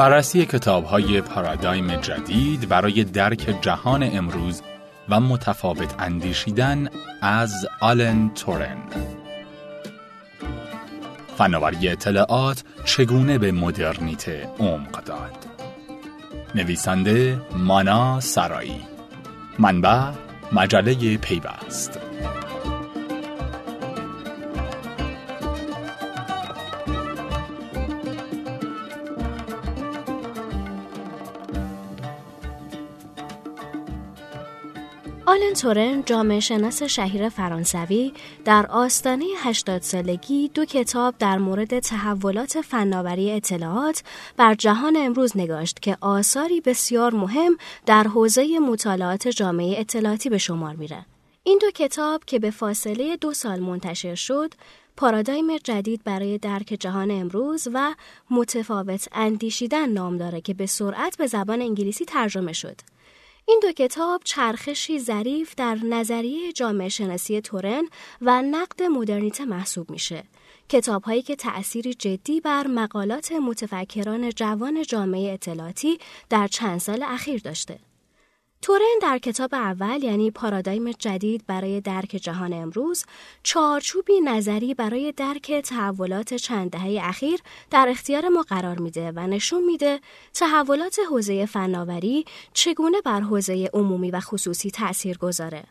بررسی کتاب های پارادایم جدید برای درک جهان امروز و متفاوت اندیشیدن از آلن تورن. فناوری اطلاعات چگونه به مدرنیته عمق داد؟ نویسنده مانا سرایی. منبع مجله پیوست. آلن تورن جامعه شناس شهیر فرانسوی در آستانه 80 سالگی دو کتاب در مورد تحولات فناوری اطلاعات بر جهان امروز نگاشت که آثاری بسیار مهم در حوزه مطالعات جامعه اطلاعاتی به شمار میره. این دو کتاب که به فاصله دو سال منتشر شد، پارادایم جدید برای درک جهان امروز و متفاوت اندیشیدن نام داره که به سرعت به زبان انگلیسی ترجمه شد. این دو کتاب چرخشی ظریف در نظریه جامعه شناسی تورن و نقد مدرنیته محسوب میشه. کتاب هایی که تأثیری جدی بر مقالات متفکران جوان جامعه اطلاعاتی در چند سال اخیر داشته. تورن در کتاب اول یعنی پارادایم جدید برای درک جهان امروز چارچوبی نظری برای درک تحولات چند دهه اخیر در اختیار ما قرار میده و نشون میده تحولات حوزه فناوری چگونه بر حوزه عمومی و خصوصی تأثیر گذاره.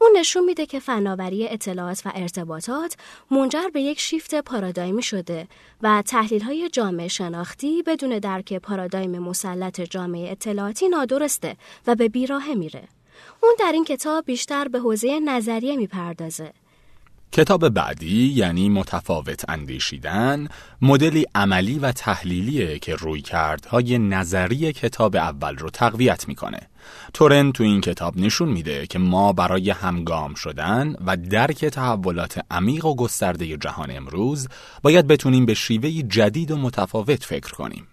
اون نشون میده که فناوری اطلاعات و ارتباطات منجر به یک شیفت پارادایمی شده و تحلیل های جامعه شناختی بدون درک پارادایم مسلط جامعه اطلاعاتی نادرسته و به بیراه میره. اون در این کتاب بیشتر به حوزه نظریه می‌پردازه کتاب بعدی یعنی متفاوت اندیشیدن مدلی عملی و تحلیلیه که روی کردهای نظری کتاب اول رو تقویت می‌کنه. تورن تو این کتاب نشون میده که ما برای همگام شدن و درک تحولات عمیق و گسترده جهان امروز باید بتونیم به شیوه جدید و متفاوت فکر کنیم.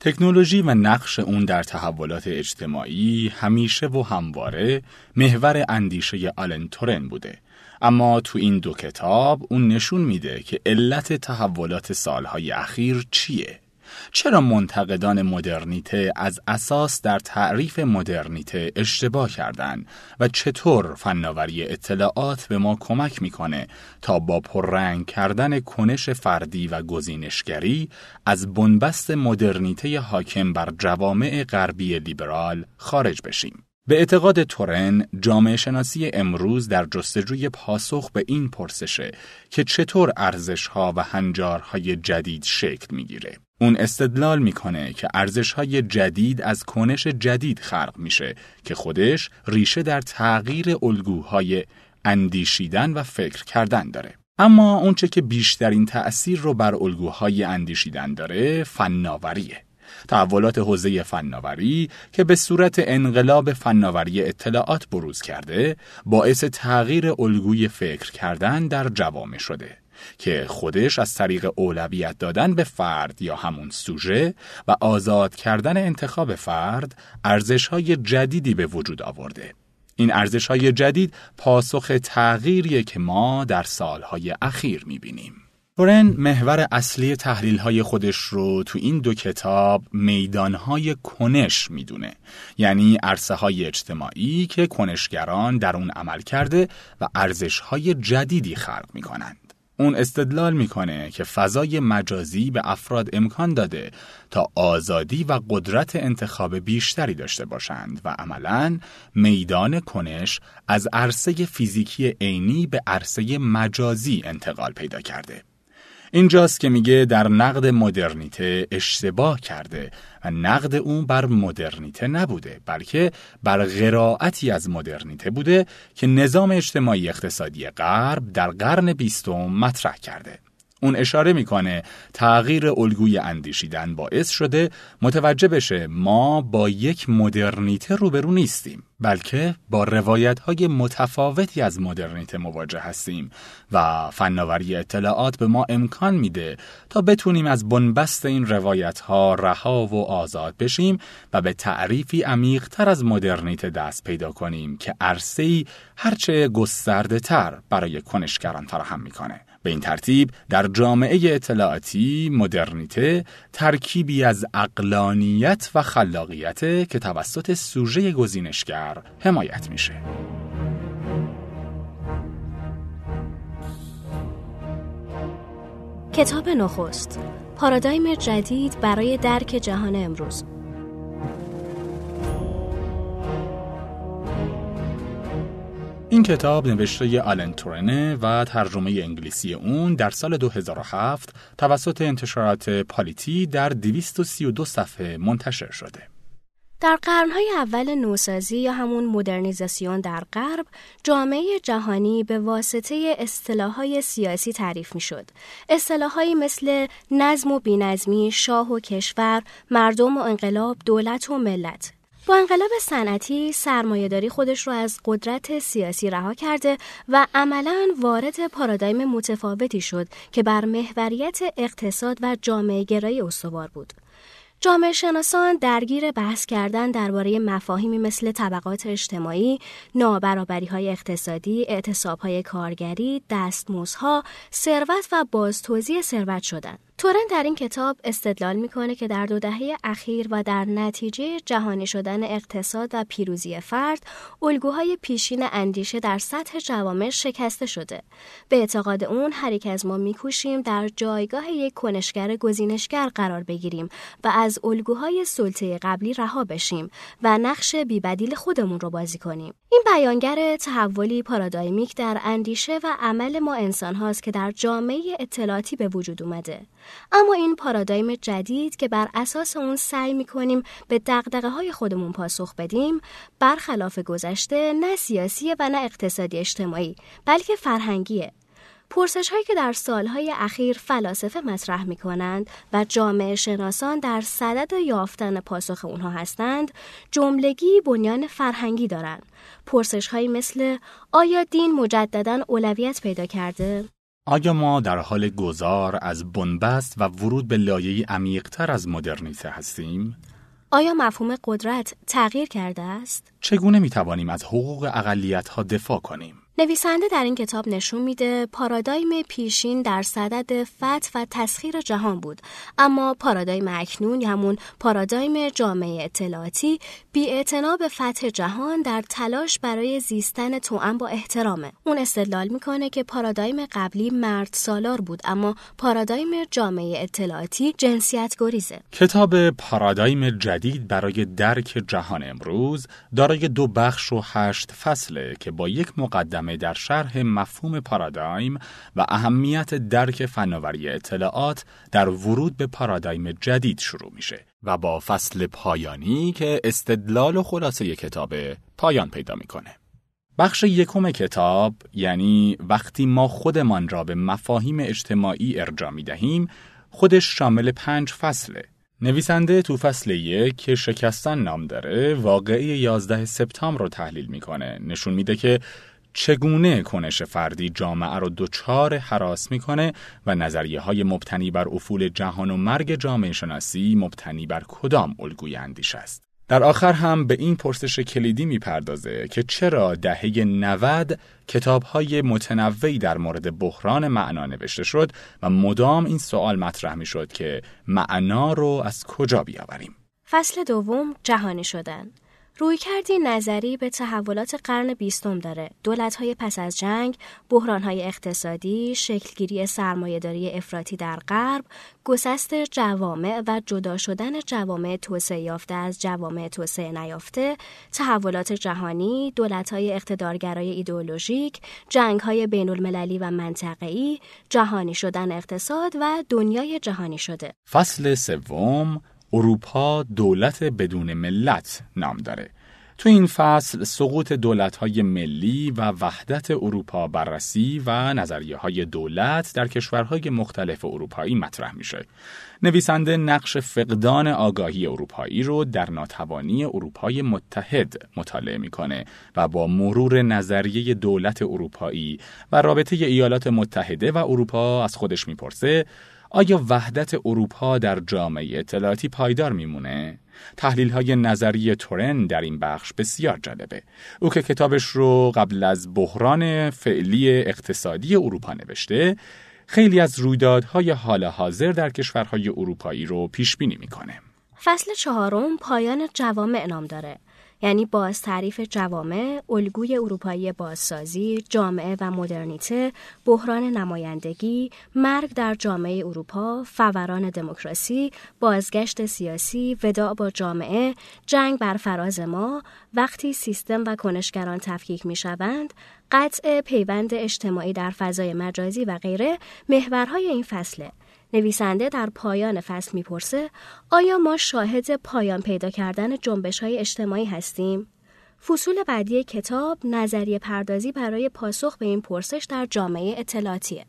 تکنولوژی و نقش اون در تحولات اجتماعی همیشه و همواره محور اندیشه آلن تورن بوده اما تو این دو کتاب اون نشون میده که علت تحولات سالهای اخیر چیه؟ چرا منتقدان مدرنیته از اساس در تعریف مدرنیته اشتباه کردن و چطور فناوری اطلاعات به ما کمک می‌کنه تا با پررنگ کردن کنش فردی و گزینشگری از بنبست مدرنیته حاکم بر جوامع غربی لیبرال خارج بشیم؟ به اعتقاد تورن جامعه شناسی امروز در جستجوی پاسخ به این پرسشه که چطور ارزشها و هنجارهای جدید شکل می‌گیره. اون استدلال می‌کنه که ارزشهای جدید از کنش جدید خلق میشه که خودش ریشه در تغییر الگوهای اندیشیدن و فکر کردن داره. اما اونچه که بیشترین تأثیر رو بر الگوهای اندیشیدن داره فناوریه. تحولات حوزه فناوری که به صورت انقلاب فناوری اطلاعات بروز کرده باعث تغییر الگوی فکر کردن در جوامع شده که خودش از طریق اولویت دادن به فرد یا همون سوژه و آزاد کردن انتخاب فرد ارزشهای جدیدی به وجود آورده این ارزش های جدید پاسخ تغییریه که ما در سالهای اخیر می‌بینیم. تورن محور اصلی تحلیل های خودش رو تو این دو کتاب میدان های کنش می‌دونه یعنی عرصه های اجتماعی که کنشگران در اون عمل کرده و ارزش های جدیدی خلق می‌کنند. اون استدلال می‌کنه که فضای مجازی به افراد امکان داده تا آزادی و قدرت انتخاب بیشتری داشته باشند و عملا میدان کنش از عرصه فیزیکی عینی به عرصه مجازی انتقال پیدا کرده. اینجاست که میگه در نقد مدرنیته اشتباه کرده و نقد اون بر مدرنیته نبوده بلکه بر غراعتی از مدرنیته بوده که نظام اجتماعی اقتصادی غرب در قرن بیستم مطرح کرده. اون اشاره می‌کنه تغییر الگوی اندیشیدن باعث شده متوجه بشه ما با یک مدرنیته روبرو نیستیم بلکه با روایت های متفاوتی از مدرنیته مواجه هستیم و فناوری اطلاعات به ما امکان میده تا بتونیم از بنبست این روایت ها رها و آزاد بشیم و به تعریفی عمیق تر از مدرنیته دست پیدا کنیم که عرصه‌ای هرچه گسترده تر برای کنشگران فراهم می‌کنه. به این ترتیب در جامعه اطلاعاتی مدرنیته ترکیبی از اقلانیت و خلاقیت که توسط سوژه گزینشگر حمایت میشه. کتاب نخست پارادایم جدید برای درک جهان امروز این کتاب نوشته آلن تورنه و ترجمه انگلیسی اون در سال 2007 توسط انتشارات پالیتی در 232 صفحه منتشر شده. در قرنهای اول نوسازی یا همون مدرنیزاسیون در غرب جامعه جهانی به واسطه اصطلاحهای سیاسی تعریف می شد. اصطلاحهایی مثل نظم و بینظمی، شاه و کشور، مردم و انقلاب، دولت و ملت. با انقلاب صنعتی سرمایهداری خودش رو از قدرت سیاسی رها کرده و عملا وارد پارادایم متفاوتی شد که بر محوریت اقتصاد و جامعه گرایی استوار بود. جامعه شناسان درگیر بحث کردن درباره مفاهیمی مثل طبقات اجتماعی، نابرابری های اقتصادی، اعتصاب های کارگری، دستمزدها، ثروت و بازتوزیع ثروت شدند. تورن در این کتاب استدلال می‌کنه که در دو دهه اخیر و در نتیجه جهانی شدن اقتصاد و پیروزی فرد الگوهای پیشین اندیشه در سطح جوامع شکسته شده. به اعتقاد اون هر یک از ما میکوشیم در جایگاه یک کنشگر گزینشگر قرار بگیریم و از الگوهای سلطه قبلی رها بشیم و نقش بیبدیل خودمون رو بازی کنیم. این بیانگر تحولی پارادایمیک در اندیشه و عمل ما انسان هاست که در جامعه اطلاعاتی به وجود اومده. اما این پارادایم جدید که بر اساس اون سعی می‌کنیم به دقدقه های خودمون پاسخ بدیم برخلاف گذشته نه سیاسیه و نه اقتصادی اجتماعی بلکه فرهنگیه. پرسش هایی که در سالهای اخیر فلاسفه مطرح می کنند و جامعه شناسان در صدد یافتن پاسخ اونها هستند جملگی بنیان فرهنگی دارند پرسش هایی مثل آیا دین مجددا اولویت پیدا کرده؟ آیا ما در حال گذار از بنبست و ورود به لایه عمیقتر از مدرنیته هستیم؟ آیا مفهوم قدرت تغییر کرده است؟ چگونه می توانیم از حقوق اقلیت ها دفاع کنیم؟ نویسنده در این کتاب نشون میده پارادایم پیشین در صدد فتح و تسخیر جهان بود. اما پارادایم اکنون همون پارادایم جامعه اطلاعاتی بی به فتح جهان در تلاش برای زیستن توأم با احترامه. اون استدلال می‌کنه که پارادایم قبلی مرد سالار بود اما پارادایم جامعه اطلاعاتی جنسیت گریزه. کتاب پارادایم جدید برای درک جهان امروز دارای دو بخش و هشت فصله که با یک مقدم در شرح مفهوم پارادایم و اهمیت درک فناوری اطلاعات در ورود به پارادایم جدید شروع میشه و با فصل پایانی که استدلال و خلاصه کتاب پایان پیدا می‌کنه. بخش یکم کتاب یعنی وقتی ما خودمان را به مفاهیم اجتماعی ارجا می دهیم خودش شامل پنج فصله نویسنده تو فصل یک که شکستن نام داره واقعی 11 سپتامبر رو تحلیل می‌کنه نشون میده که چگونه کنش فردی جامعه را دچار حراس می‌کنه و نظریه های مبتنی بر افول جهان و مرگ جامعه شناسی مبتنی بر کدام الگوی اندیش است. در آخر هم به این پرسش کلیدی می‌پردازه که چرا دهه 90 کتاب های متنوعی در مورد بحران معنا نوشته شد و مدام این سوال مطرح می شد که معنا رو از کجا بیاوریم؟ فصل دوم جهانی شدن روی کردی نظری به تحولات قرن بیستم داره. های پس از جنگ، های اقتصادی، شکلگیری سرمایهداری افراطی در غرب، گسست جوامع و جدا شدن جوامع توسعه یافته از جوامع توسعه نیافته، تحولات جهانی، های اقتدارگرای ایدئولوژیک، های بین المللی و منطقه‌ای، جهانی شدن اقتصاد و دنیای جهانی شده. فصل سوم اروپا دولت بدون ملت نام داره. تو این فصل سقوط دولت‌های ملی و وحدت اروپا بررسی و نظریه های دولت در کشورهای مختلف اروپایی مطرح میشه. نویسنده نقش فقدان آگاهی اروپایی رو در ناتوانی اروپای متحد مطالعه می‌کنه و با مرور نظریه دولت اروپایی و رابطه ایالات متحده و اروپا از خودش می‌پرسه آیا وحدت اروپا در جامعه اطلاعاتی پایدار میمونه؟ تحلیل های نظری تورن در این بخش بسیار جالبه. او که کتابش رو قبل از بحران فعلی اقتصادی اروپا نوشته، خیلی از رویدادهای حال حاضر در کشورهای اروپایی رو پیش بینی می‌کنه. فصل چهارم پایان جوامع نام داره. یعنی باز تعریف جوامع، الگوی اروپایی بازسازی، جامعه و مدرنیته، بحران نمایندگی، مرگ در جامعه اروپا، فوران دموکراسی، بازگشت سیاسی، وداع با جامعه، جنگ بر فراز ما، وقتی سیستم و کنشگران تفکیک می شوند، قطع پیوند اجتماعی در فضای مجازی و غیره محورهای این فصله. نویسنده در پایان فصل می‌پرسه آیا ما شاهد پایان پیدا کردن جنبش های اجتماعی هستیم؟ فصول بعدی کتاب نظریه پردازی برای پاسخ به این پرسش در جامعه اطلاعاتیه.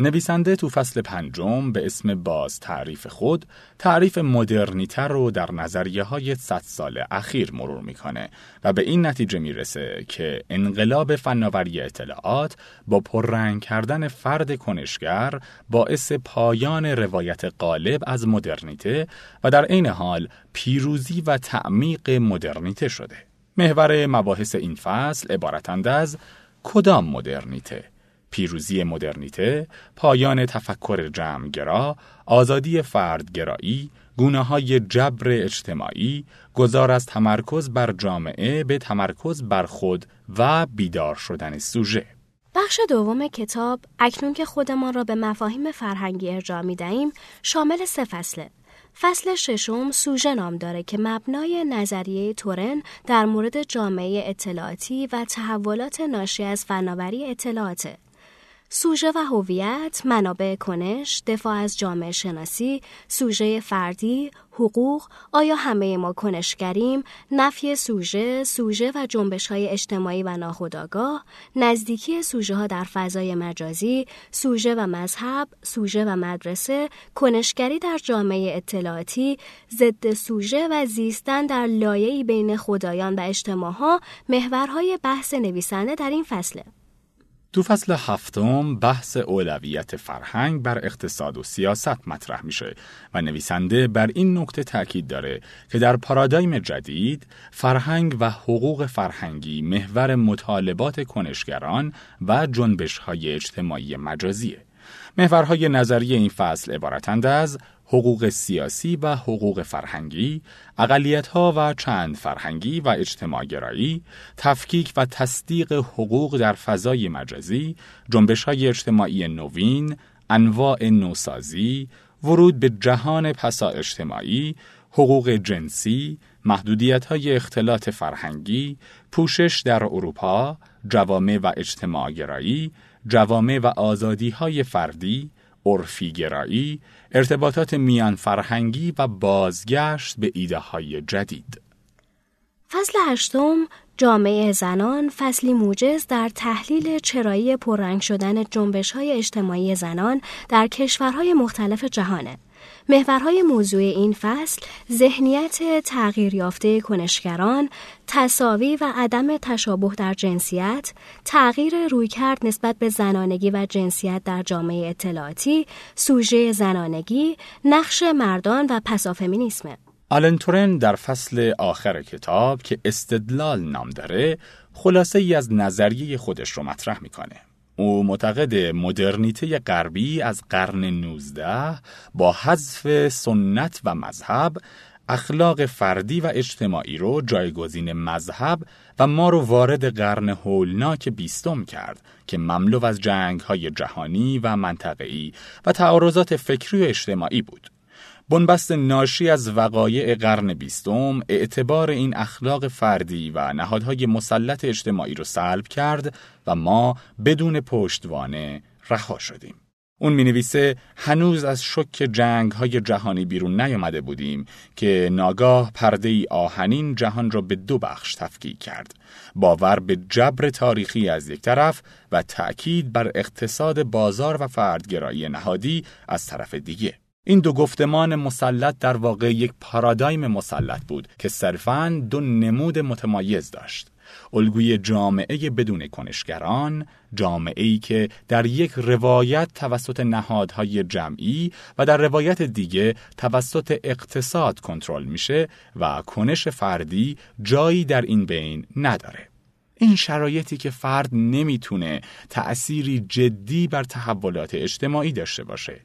نویسنده تو فصل پنجم به اسم باز تعریف خود تعریف مدرنیته رو در نظریه های صد سال اخیر مرور می‌کنه و به این نتیجه می‌رسه که انقلاب فناوری اطلاعات با پررنگ کردن فرد کنشگر باعث پایان روایت غالب از مدرنیته و در عین حال پیروزی و تعمیق مدرنیته شده. محور مباحث این فصل عبارتند از کدام مدرنیته پیروزی مدرنیته، پایان تفکر جمعگرا، آزادی فردگرایی، گونه های جبر اجتماعی، گذار از تمرکز بر جامعه به تمرکز بر خود و بیدار شدن سوژه. بخش دوم کتاب اکنون که خودمان را به مفاهیم فرهنگی ارجاع می دهیم شامل سه فصله. فصل ششم سوژه نام داره که مبنای نظریه تورن در مورد جامعه اطلاعاتی و تحولات ناشی از فناوری اطلاعاته. سوژه و هویت، منابع کنش، دفاع از جامعه شناسی، سوژه فردی، حقوق، آیا همه ما کنشگریم، نفی سوژه، سوژه و جنبش های اجتماعی و ناخودآگاه، نزدیکی سوژه ها در فضای مجازی، سوژه و مذهب، سوژه و مدرسه، کنشگری در جامعه اطلاعاتی، ضد سوژه و زیستن در لایه‌ای بین خدایان و اجتماعها محورهای بحث نویسنده در این فصله. تو فصل هفتم بحث اولویت فرهنگ بر اقتصاد و سیاست مطرح میشه و نویسنده بر این نکته تاکید داره که در پارادایم جدید فرهنگ و حقوق فرهنگی محور مطالبات کنشگران و جنبش های اجتماعی مجازیه. محورهای نظری این فصل عبارتند از حقوق سیاسی و حقوق فرهنگی، ها و چند فرهنگی و اجتماعگرایی، تفکیک و تصدیق حقوق در فضای مجازی، های اجتماعی نوین، انواع نوسازی، ورود به جهان پسا اجتماعی، حقوق جنسی، محدودیت های اختلاط فرهنگی، پوشش در اروپا، جوامع و اجتماعگرایی، جوامع و آزادی های فردی، عرفی ارتباطات میان فرهنگی و بازگشت به ایده های جدید. فصل هشتم جامعه زنان فصلی موجز در تحلیل چرایی پررنگ شدن جنبش های اجتماعی زنان در کشورهای مختلف جهانه. محورهای موضوع این فصل ذهنیت تغییر یافته کنشگران، تصاوی و عدم تشابه در جنسیت، تغییر رویکرد نسبت به زنانگی و جنسیت در جامعه اطلاعاتی، سوژه زنانگی، نقش مردان و پسافمینیسم. آلن تورن در فصل آخر کتاب که استدلال نام داره خلاصه ای از نظریه خودش رو مطرح می‌کنه. او معتقد مدرنیته غربی از قرن 19 با حذف سنت و مذهب اخلاق فردی و اجتماعی رو جایگزین مذهب و ما رو وارد قرن هولناک بیستم کرد که مملو از جنگ های جهانی و منطقه‌ای و تعارضات فکری و اجتماعی بود. بنبست ناشی از وقایع قرن بیستم اعتبار این اخلاق فردی و نهادهای مسلط اجتماعی رو سلب کرد و ما بدون پشتوانه رها شدیم. اون می نویسه هنوز از شک جنگ های جهانی بیرون نیامده بودیم که ناگاه پرده ای آهنین جهان را به دو بخش تفکیک کرد. باور به جبر تاریخی از یک طرف و تأکید بر اقتصاد بازار و فردگرایی نهادی از طرف دیگه. این دو گفتمان مسلط در واقع یک پارادایم مسلط بود که صرفاً دو نمود متمایز داشت. الگوی جامعه بدون کنشگران، جامعه ای که در یک روایت توسط نهادهای جمعی و در روایت دیگه توسط اقتصاد کنترل میشه و کنش فردی جایی در این بین نداره. این شرایطی که فرد نمی‌تونه تأثیری جدی بر تحولات اجتماعی داشته باشه.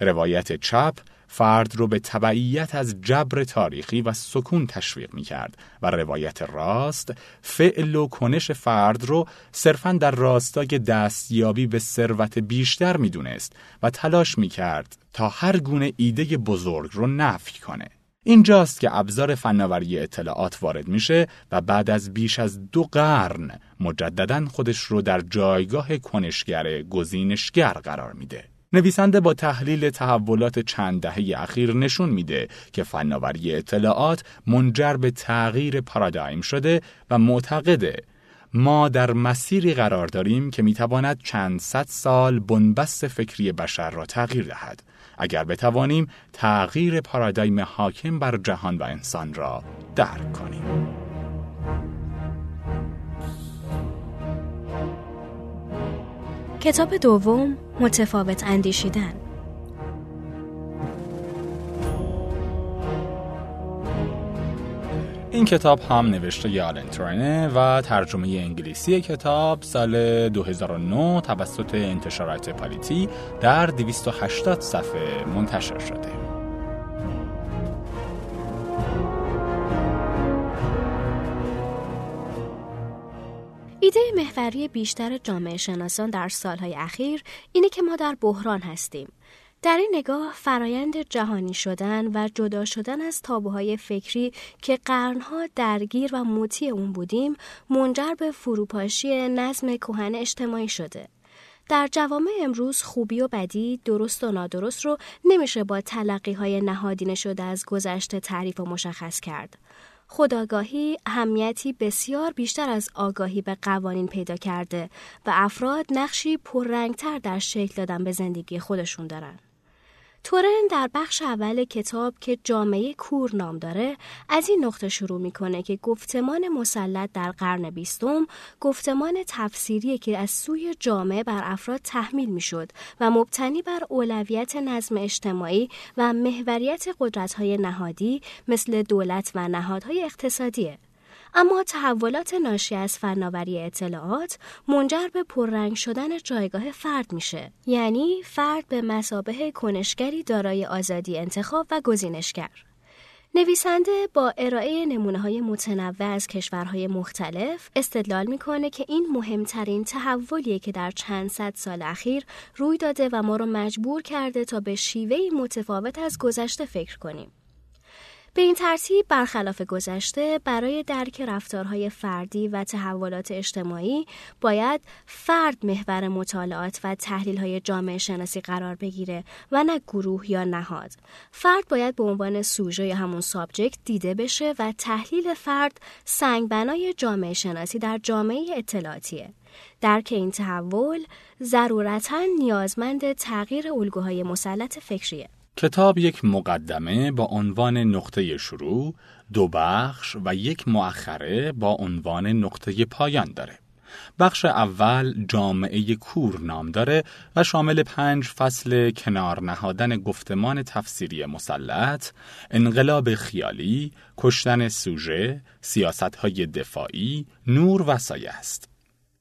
روایت چپ فرد رو به تبعیت از جبر تاریخی و سکون تشویق می کرد و روایت راست فعل و کنش فرد رو صرفا در راستای دستیابی به ثروت بیشتر می دونست و تلاش می کرد تا هر گونه ایده بزرگ رو نفی کنه. اینجاست که ابزار فناوری اطلاعات وارد میشه و بعد از بیش از دو قرن مجددا خودش رو در جایگاه کنشگر گزینشگر قرار میده. نویسنده با تحلیل تحولات چند دهه اخیر نشون میده که فناوری اطلاعات منجر به تغییر پارادایم شده و معتقده ما در مسیری قرار داریم که می‌تواند چند صد سال بنبست فکری بشر را تغییر دهد. اگر بتوانیم تغییر پارادایم حاکم بر جهان و انسان را درک کنیم. کتاب دوم متفاوت اندیشیدن این کتاب هم نوشته ی آلن تورنه و ترجمه انگلیسی کتاب سال 2009 توسط انتشارات پالیتی در 280 صفحه منتشر شده. ایده محوری بیشتر جامعه شناسان در سالهای اخیر اینه که ما در بحران هستیم. در این نگاه فرایند جهانی شدن و جدا شدن از تابوهای فکری که قرنها درگیر و مطیع اون بودیم منجر به فروپاشی نظم کهن اجتماعی شده. در جوامع امروز خوبی و بدی درست و نادرست رو نمیشه با تلقی های نهادینه شده از گذشته تعریف و مشخص کرد. خداگاهی اهمیتی بسیار بیشتر از آگاهی به قوانین پیدا کرده و افراد نقشی پررنگتر در شکل دادن به زندگی خودشون دارن. تورن در بخش اول کتاب که جامعه کور نام داره از این نقطه شروع می‌کنه که گفتمان مسلط در قرن بیستم گفتمان تفسیری که از سوی جامعه بر افراد تحمیل می‌شد و مبتنی بر اولویت نظم اجتماعی و محوریت قدرت‌های نهادی مثل دولت و نهادهای اقتصادیه. اما تحولات ناشی از فناوری اطلاعات منجر به پررنگ شدن جایگاه فرد میشه یعنی فرد به مسابه کنشگری دارای آزادی انتخاب و گزینشگر نویسنده با ارائه نمونه های متنوع از کشورهای مختلف استدلال می‌کنه که این مهمترین تحولیه که در چند صد سال اخیر روی داده و ما رو مجبور کرده تا به شیوهی متفاوت از گذشته فکر کنیم. به این ترتیب برخلاف گذشته برای درک رفتارهای فردی و تحولات اجتماعی باید فرد محور مطالعات و تحلیلهای جامعه شناسی قرار بگیره و نه گروه یا نهاد. فرد باید به عنوان سوژه یا همون سابجکت دیده بشه و تحلیل فرد سنگبنای جامعه شناسی در جامعه اطلاعاتیه. درک این تحول ضرورتا نیازمند تغییر الگوهای مسلط فکریه. کتاب یک مقدمه با عنوان نقطه شروع، دو بخش و یک مؤخره با عنوان نقطه پایان داره. بخش اول جامعه کور نام داره و شامل پنج فصل کنار نهادن گفتمان تفسیری مسلط، انقلاب خیالی، کشتن سوژه، سیاست های دفاعی، نور و سایه است.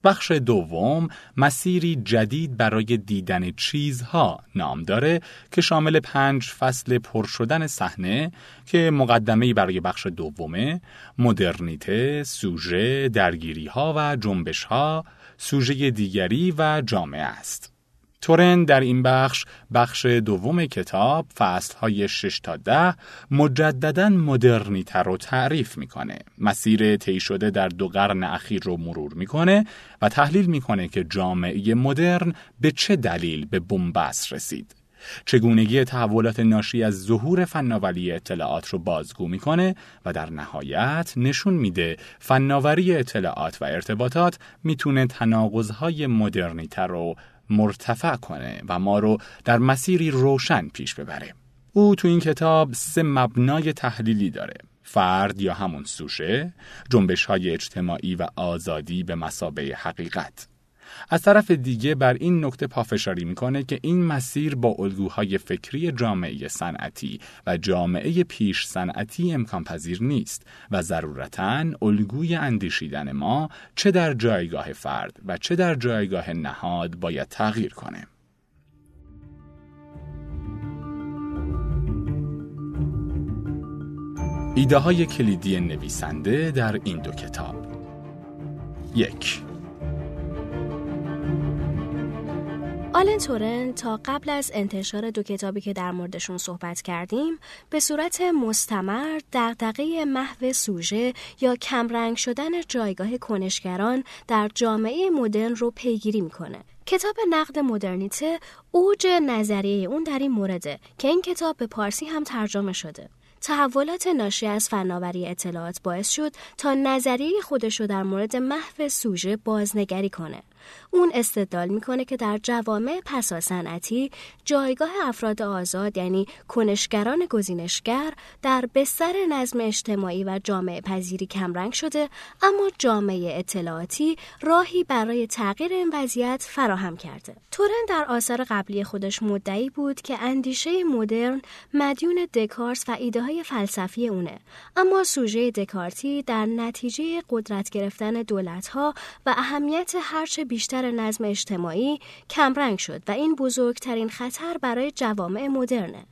بخش دوم مسیری جدید برای دیدن چیزها نام داره که شامل پنج فصل پر شدن صحنه که مقدمه‌ای برای بخش دومه مدرنیته، سوژه، درگیری ها و جنبش ها، سوژه دیگری و جامعه است. تورن در این بخش بخش دوم کتاب فصل های 6 تا 10 مجددا مدرنیتر رو تعریف می‌کنه. مسیر طی شده در دو قرن اخیر رو مرور می‌کنه و تحلیل می‌کنه که جامعه مدرن به چه دلیل به بنبست رسید. چگونگی تحولات ناشی از ظهور فناوری اطلاعات رو بازگو می‌کنه و در نهایت نشون میده فناوری اطلاعات و ارتباطات می‌تونه تناقضهای مدرنیتر رو مرتفع کنه و ما رو در مسیری روشن پیش ببره. او تو این کتاب سه مبنای تحلیلی داره. فرد یا همون سوشه، جنبش های اجتماعی و آزادی به مسابه حقیقت. از طرف دیگه بر این نکته پافشاری می‌کنه که این مسیر با الگوهای فکری جامعه صنعتی و جامعه پیش صنعتی امکان پذیر نیست و ضرورتا الگوی اندیشیدن ما چه در جایگاه فرد و چه در جایگاه نهاد باید تغییر کنه. ایده های کلیدی نویسنده در این دو کتاب یک آلن تورن تا قبل از انتشار دو کتابی که در موردشون صحبت کردیم به صورت مستمر دقیقه محو سوژه یا کمرنگ شدن جایگاه کنشگران در جامعه مدرن رو پیگیری می‌کنه. کتاب نقد مدرنیته اوج نظریه اون در این مورده که این کتاب به پارسی هم ترجمه شده. تحولات ناشی از فناوری اطلاعات باعث شد تا نظریه خودش رو در مورد محو سوژه بازنگری کنه. اون استدلال می‌کنه که در جوامع پسا صنعتی جایگاه افراد آزاد یعنی کنشگران گزینشگر در بستر نظم اجتماعی و جامعه پذیری کمرنگ شده اما جامعه اطلاعاتی راهی برای تغییر این وضعیت فراهم کرده. تورن در آثار قبلی خودش مدعی بود که اندیشه مدرن مدیون دکارس و ایده های فلسفی اونه اما سوژه دکارتی در نتیجه قدرت گرفتن دولت ها و اهمیت هرچه بیشتر نظم اجتماعی کمرنگ شد و این بزرگترین خطر برای جوامع مدرنه.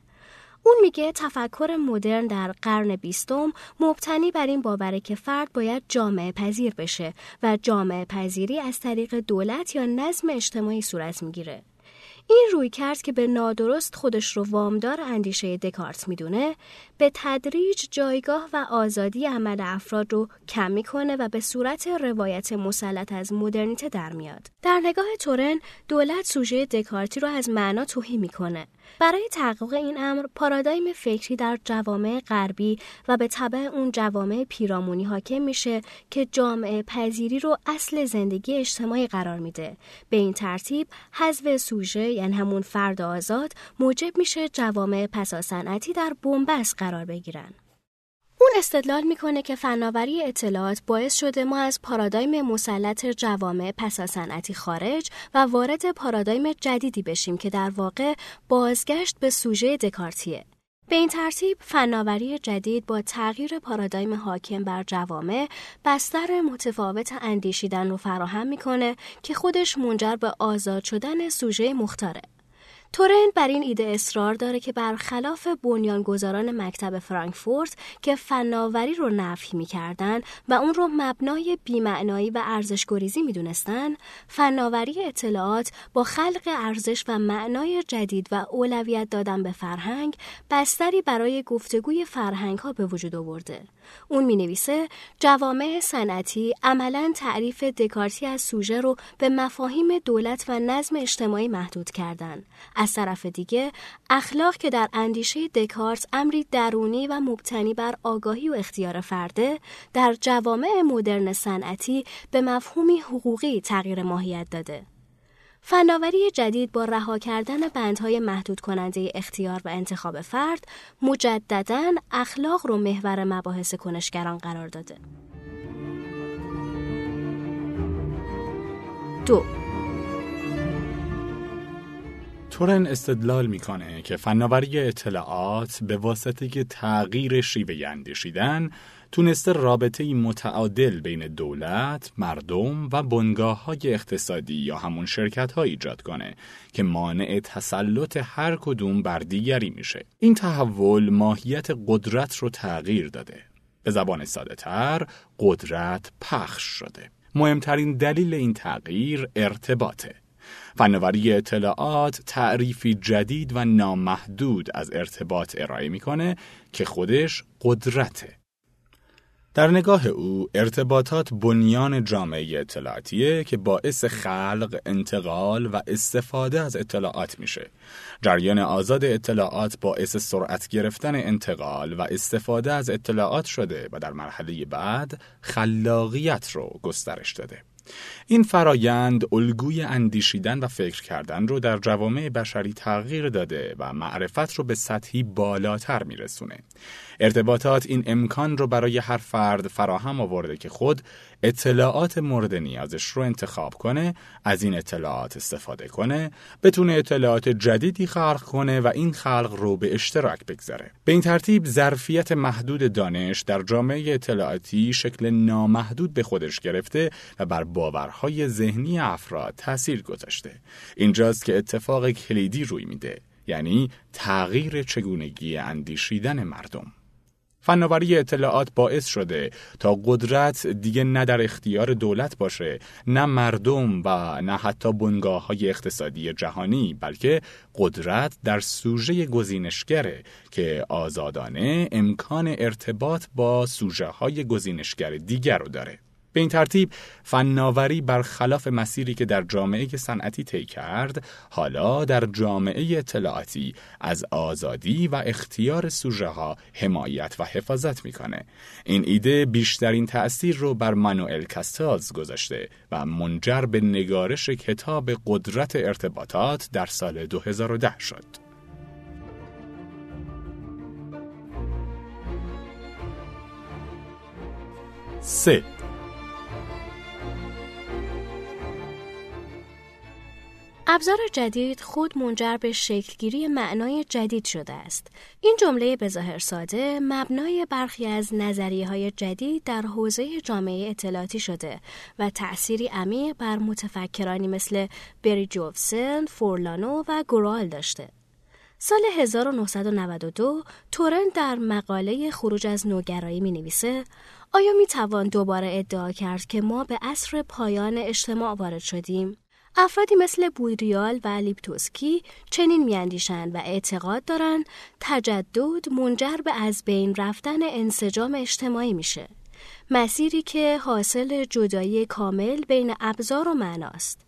اون میگه تفکر مدرن در قرن بیستم مبتنی بر این باوره که فرد باید جامعه پذیر بشه و جامعه پذیری از طریق دولت یا نظم اجتماعی صورت می‌گیره. این روی کرد که به نادرست خودش رو وامدار اندیشه دکارت می‌دونه به تدریج جایگاه و آزادی عمل افراد رو کم می‌کنه و به صورت روایت مسلط از مدرنیته در میاد. در نگاه تورن دولت سوژه دکارتی رو از معنا توهی می‌کنه. برای تحقق این امر پارادایم فکری در جوامع غربی و به طبع اون جوامع پیرامونی حاکم میشه که جامعه پذیری رو اصل زندگی اجتماعی قرار میده. به این ترتیب حذف سوژه یعنی همون فرد آزاد موجب میشه جوامع پسا صنعتی در بنبست قرار بگیرن. اون استدلال می‌کنه که فناوری اطلاعات باعث شده ما از پارادایم مسلط جوامع پسا صنعتی خارج و وارد پارادایم جدیدی بشیم که در واقع بازگشت به سوژه دکارتیه. به این ترتیب فناوری جدید با تغییر پارادایم حاکم بر جوامع بستر متفاوت اندیشیدن رو فراهم می‌کنه که خودش منجر به آزاد شدن سوژه مختاره. تورن بر این ایده اصرار داره که برخلاف بنیانگذاران مکتب فرانکفورت که فناوری رو نفی می‌کردن و اون رو مبنای بیمعنایی و ارزشگریزی می‌دونستن فناوری اطلاعات با خلق ارزش و معنای جدید و اولویت دادن به فرهنگ بستری برای گفتگوی فرهنگ ها به وجود آورده. اون می نویسه جوامع صنعتی عملا تعریف دکارتی از سوژه رو به مفاهیم دولت و نظم اجتماعی محدود کردن. از طرف دیگه اخلاق که در اندیشه دکارت امری درونی و مبتنی بر آگاهی و اختیار فرده در جوامع مدرن صنعتی به مفهومی حقوقی تغییر ماهیت داده. فناوری جدید با رها کردن بندهای محدود کننده اختیار و انتخاب فرد مجددا اخلاق رو محور مباحث کنشگران قرار داده. دو تورن استدلال می‌کنه که فناوری اطلاعات به واسطه تغییر شیوه اندیشیدن تونسته رابطه متعادل بین دولت، مردم و بنگاه های اقتصادی یا همون شرکت ها ایجاد کنه که مانع تسلط هر کدوم بر دیگری میشه. این تحول ماهیت قدرت رو تغییر داده. به زبان ساده تر، قدرت پخش شده. مهمترین دلیل این تغییر ارتباطه. فناوری اطلاعات تعریفی جدید و نامحدود از ارتباط ارائه می‌کنه که خودش قدرته. در نگاه او ارتباطات بنیان جامعه اطلاعاتیه که باعث خلق، انتقال و استفاده از اطلاعات میشه. جریان آزاد اطلاعات باعث سرعت گرفتن انتقال و استفاده از اطلاعات شده و در مرحله بعد خلاقیت رو گسترش داده. این فرایند الگوی اندیشیدن و فکر کردن رو در جوامع بشری تغییر داده و معرفت رو به سطحی بالاتر میرسونه. ارتباطات این امکان رو برای هر فرد فراهم آورده که خود اطلاعات مورد نیازش رو انتخاب کنه از این اطلاعات استفاده کنه بتونه اطلاعات جدیدی خلق کنه و این خلق رو به اشتراک بگذاره. به این ترتیب ظرفیت محدود دانش در جامعه اطلاعاتی شکل نامحدود به خودش گرفته و بر باورهای ذهنی افراد تاثیر گذاشته. اینجاست که اتفاق کلیدی روی میده یعنی تغییر چگونگی اندیشیدن مردم. فناوری اطلاعات باعث شده تا قدرت دیگه نه در اختیار دولت باشه نه مردم و نه حتی بنگاه های اقتصادی جهانی بلکه قدرت در سوژه گزینشگره که آزادانه امکان ارتباط با سوژه های گزینشگر دیگر رو داره. به این ترتیب فناوری برخلاف مسیری که در جامعه صنعتی طی کرد حالا در جامعه اطلاعاتی از آزادی و اختیار سوژه ها حمایت و حفاظت می‌کنه این ایده بیشترین تأثیر رو بر مانوئل کاستالز گذاشته و منجر به نگارش کتاب قدرت ارتباطات در سال 2010 شد 3. ابزار جدید خود منجر به شکلگیری معنای جدید شده است. این جمله به ظاهر ساده مبنای برخی از نظریه های جدید در حوزه جامعه اطلاعاتی شده و تأثیری عمیق بر متفکرانی مثل بری جوفسن، فورلانو و گورال داشته. سال 1992 تورن در مقاله خروج از نوگرایی می نویسه آیا می توان دوباره ادعا کرد که ما به عصر پایان اجتماع وارد شدیم؟ افرادی مثل بودریال و لیپتوسکی چنین میاندیشند و اعتقاد دارند تجدد منجر به از بین رفتن انسجام اجتماعی میشه. مسیری که حاصل جدایی کامل بین ابزار و معناست.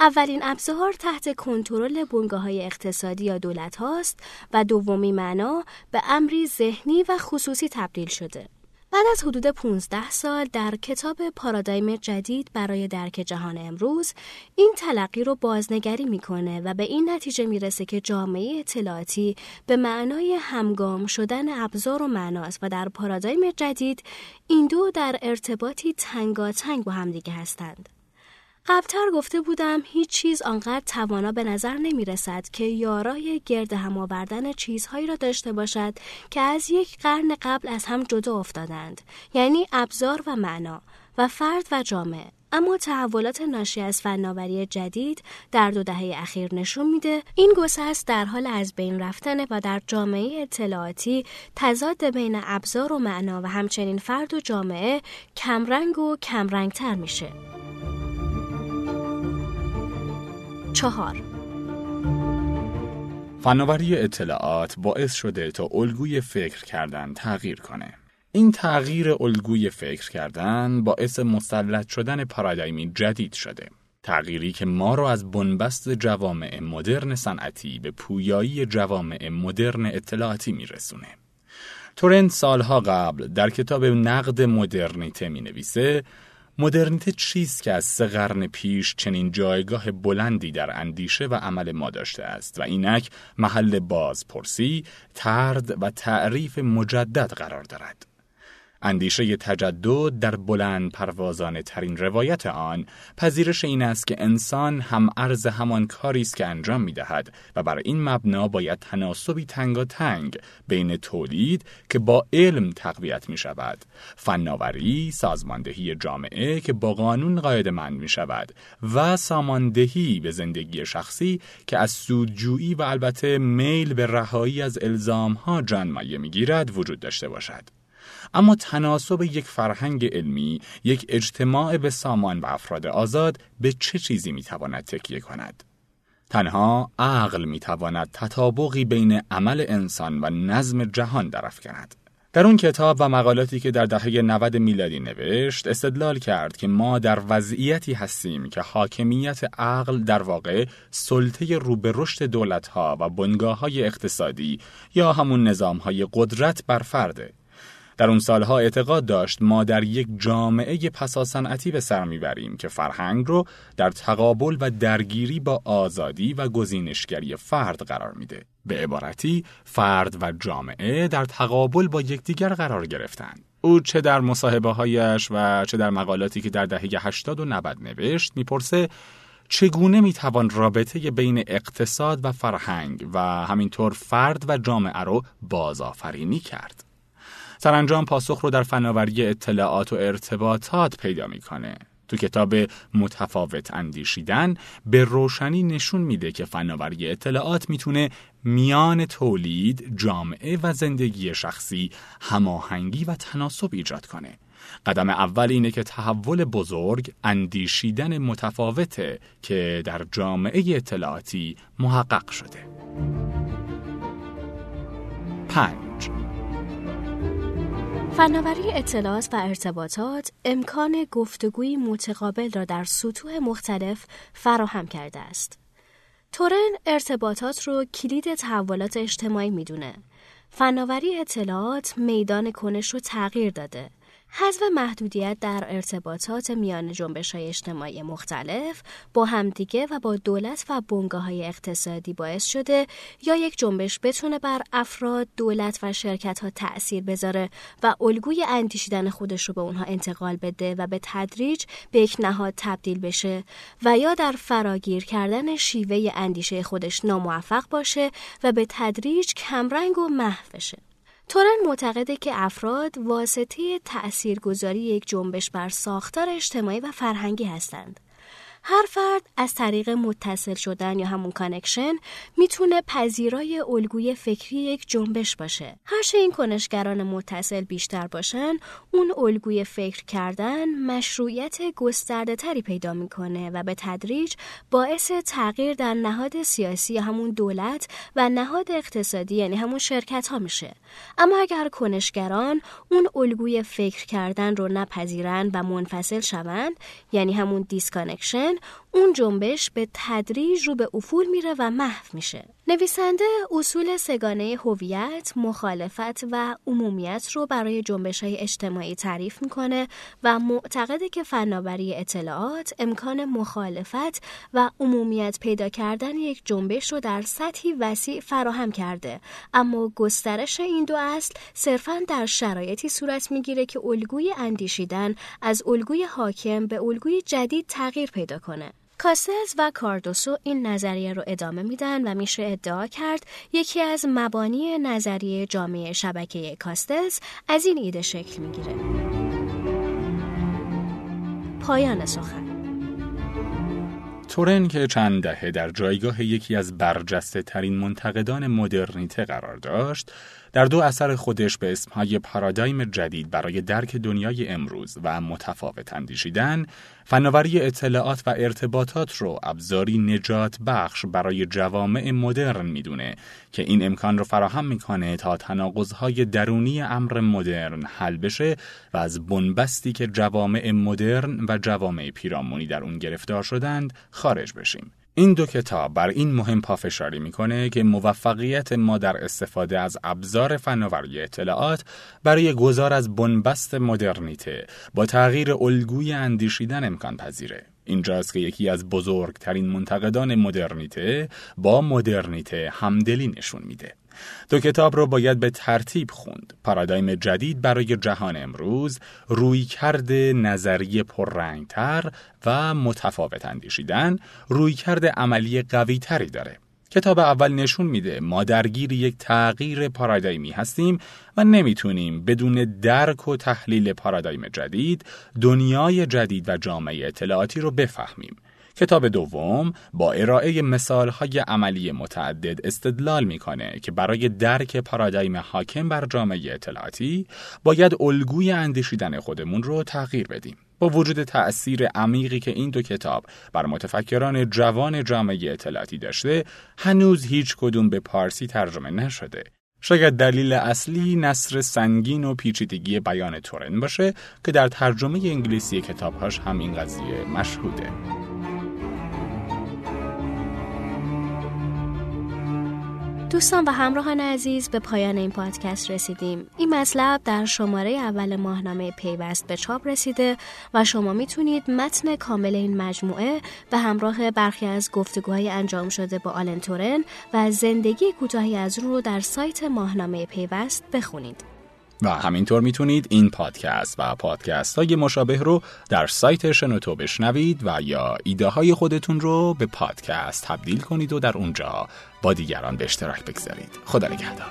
اولین ابزار تحت کنترل بنگاه های اقتصادی یا دولت هاست و دومی معنا به امری ذهنی و خصوصی تبدیل شده. بعد از حدود 15 سال در کتاب پارادایم جدید برای درک جهان امروز این تلقی رو بازنگری می‌کنه و به این نتیجه می‌رسه که جامعه اطلاعاتی به معنای همگام شدن ابزار و معناست و در پارادایم جدید این دو در ارتباطی تنگاتنگ با همدیگه هستند. قبلتر گفته بودم هیچ چیز آنقدر توانا به نظر نمی رسد که یارای گرد هم آوردن چیزهایی را داشته باشد که از یک قرن قبل از هم جدا افتادند یعنی ابزار و معنا و فرد و جامعه. اما تحولات ناشی از فناوری جدید در دو دهه اخیر نشون میده. این گسست در حال از بین رفتن و در جامعه اطلاعاتی تضاد بین ابزار و معنا و همچنین فرد و جامعه کمرنگ و کمرنگتر میشه. چهار فناوری اطلاعات باعث شده تا الگوی فکر کردن تغییر کنه. این تغییر الگوی فکر کردن باعث مسلط شدن پارادایمی جدید شده. تغییری که ما را از بنبست جوامع مدرن صنعتی به پویایی جوامع مدرن اطلاعاتی میرسونه. تورنت سالها قبل در کتاب نقد مدرنیته می نویسه مدرنیته چیست که از سه قرن پیش چنین جایگاه بلندی در اندیشه و عمل ما داشته است و اینک محل بازپرسی، ترد و تعریف مجدد قرار دارد. اندیشه تجدد در بلند پروازانه ترین روایت آن پذیرش این است که انسان هم ارز همان کاری است که انجام می دهد و بر این مبنا باید تناسبی تنگ بین تولید که با علم تقویت می شود فناوری سازماندهی جامعه که با قانون من می شود و ساماندهی به زندگی شخصی که از سودجویی و البته میل به رهایی از الزام ها جان مایه می گیرد وجود داشته باشد. اما تناسب یک فرهنگ علمی، یک اجتماع به سامان و افراد آزاد به چه چیزی می‌تواند تکیه کند؟ تنها عقل می‌تواند تطابقی بین عمل انسان و نظم جهان درافکند. در اون کتاب و مقالاتی که در دهه 90 میلادی نوشت استدلال کرد که ما در وضعیتی هستیم که حاکمیت عقل در واقع سلطه رو به رشد دولتها و بنگاه های اقتصادی یا همون نظام های قدرت بر فرده در اون سالها اعتقاد داشت ما در یک جامعه پساسنعتی به سر می‌بریم که فرهنگ رو در تقابل و درگیری با آزادی و گزینشگری فرد قرار میده. به عبارتی فرد و جامعه در تقابل با یکدیگر قرار گرفتند. او چه در مصاحبه هایش و چه در مقالاتی که در دهه 80 و 90 نوشت می‌پرسه چگونه می‌توان رابطه بین اقتصاد و فرهنگ و همینطور فرد و جامعه رو بازآفرینی کرد. سرانجام پاسخ رو در فناوری اطلاعات و ارتباطات پیدا می‌کنه. تو کتاب متفاوت اندیشیدن به روشنی نشون میده که فناوری اطلاعات می‌تونه میان تولید، جامعه و زندگی شخصی هماهنگی و تناسب ایجاد کنه. قدم اول اینه که تحول بزرگ اندیشیدن متفاوته که در جامعه اطلاعاتی محقق شده. 5. فناوری اطلاعات و ارتباطات امکان گفتگوی متقابل را در سطوح مختلف فراهم کرده است. تورن ارتباطات رو کلید تحولات اجتماعی می‌دونه. فناوری اطلاعات میدان کنش رو تغییر داده حذف محدودیت در ارتباطات میان جنبش های اجتماعی مختلف با همدیگه و با دولت و بنگاه های اقتصادی باعث شده یا یک جنبش بتونه بر افراد، دولت و شرکت ها تأثیر بذاره و الگوی اندیشیدن خودش رو به اونها انتقال بده و به تدریج به یک نهاد تبدیل بشه و یا در فراگیر کردن شیوه اندیشه خودش ناموفق باشه و به تدریج کمرنگ و محو بشه. تورن معتقده که افراد واسطه تأثیرگذاری یک جنبش بر ساختار اجتماعی و فرهنگی هستند. هر فرد از طریق متصل شدن یا همون connection می‌تونه پذیرای الگوی فکری یک جنبش باشه. هرچه این کنشگران متصل بیشتر باشن، اون الگوی فکر کردن مشروعیت گسترده تری پیدا می‌کنه و به تدریج باعث تغییر در نهاد سیاسی یا همون دولت و نهاد اقتصادی یعنی همون شرکت ها میشه. اما اگر کنشگران اون الگوی فکر کردن رو نپذیرن و منفصل شوند یعنی همون disconnection line اون جنبش به تدریج رو به افول میره و محو میشه. نویسنده اصول سگانه هویت، مخالفت و عمومیت رو برای جنبش های اجتماعی تعریف می‌کنه و معتقده که فناوری اطلاعات امکان مخالفت و عمومیت پیدا کردن یک جنبش رو در سطحی وسیع فراهم کرده اما گسترش این دو اصل صرفا در شرایطی صورت می‌گیره که الگوی اندیشیدن از الگوی حاکم به الگوی جدید تغییر پیدا کنه. کاستلز و کاردوسو این نظریه رو ادامه میدن و میشه ادعا کرد یکی از مبانی نظریه جامعه شبکه کاستلز از این ایده شکل می‌گیره. پایان سخن تورن که چند دهه در جایگاه یکی از برجسته ترین منتقدان مدرنیته قرار داشت، در دو اثر خودش به اسمهای پارادایم جدید برای درک دنیای امروز و متفاوت اندیشیدن، فناوری اطلاعات و ارتباطات رو ابزاری نجات بخش برای جوامع مدرن می‌دونه که این امکان رو فراهم می‌کنه تا تناقضهای درونی امر مدرن حل بشه و از بنبستی که جوامع مدرن و جوامع پیرامونی در اون گرفتار شدند خارج بشیم. این دو کتاب بر این مهم پافشاری می‌کنه که موفقیت ما در استفاده از ابزار فناوری اطلاعات برای گذار از بنبست مدرنیته با تغییر الگوی اندیشیدن امکان پذیره. اینجاست که یکی از بزرگترین منتقدان مدرنیته با مدرنیته همدلی نشون میده. دو کتاب رو باید به ترتیب خوند. پارادایم جدید برای جهان امروز روی کرده نظری پررنگتر و متفاوت اندیشیدن روی کرده عملی قوی تری داره. کتاب اول نشون میده ما درگیر یک تغییر پارادایمی هستیم و نمی‌تونیم بدون درک و تحلیل پارادایم جدید دنیای جدید و جامعه اطلاعاتی رو بفهمیم. کتاب دوم با ارائه مثالهای عملی متعدد استدلال می‌کنه که برای درک پارادایم حاکم بر جامعه اطلاعاتی باید الگوی اندیشیدن خودمون رو تغییر بدیم. با وجود تأثیر عمیقی که این دو کتاب بر متفکران جوان جامعه اطلاعاتی داشته هنوز هیچ کدوم به پارسی ترجمه نشده شاید دلیل اصلی نصر سنگین و پیچیدگی بیان تورن باشه که در ترجمه انگلیسی کتابهاش هم این قضیه مشهوده دوستان و همراهان عزیز به پایان این پادکست رسیدیم. این مطلب در شماره اول ماهنامه پیوست به چاپ رسیده و شما می‌تونید متن کامل این مجموعه به همراه برخی از گفتگوهای انجام شده با آلن تورن و زندگی کوتاهی از رو در سایت ماهنامه پیوست بخونید. و همینطور می‌تونید این پادکست و پادکست های مشابه رو در سایت شنوتو بشنوید و یا ایده های خودتون رو به پادکست تبدیل کنید و در اونجا با دیگران به اشتراک بگذارید. خدا نگهدار.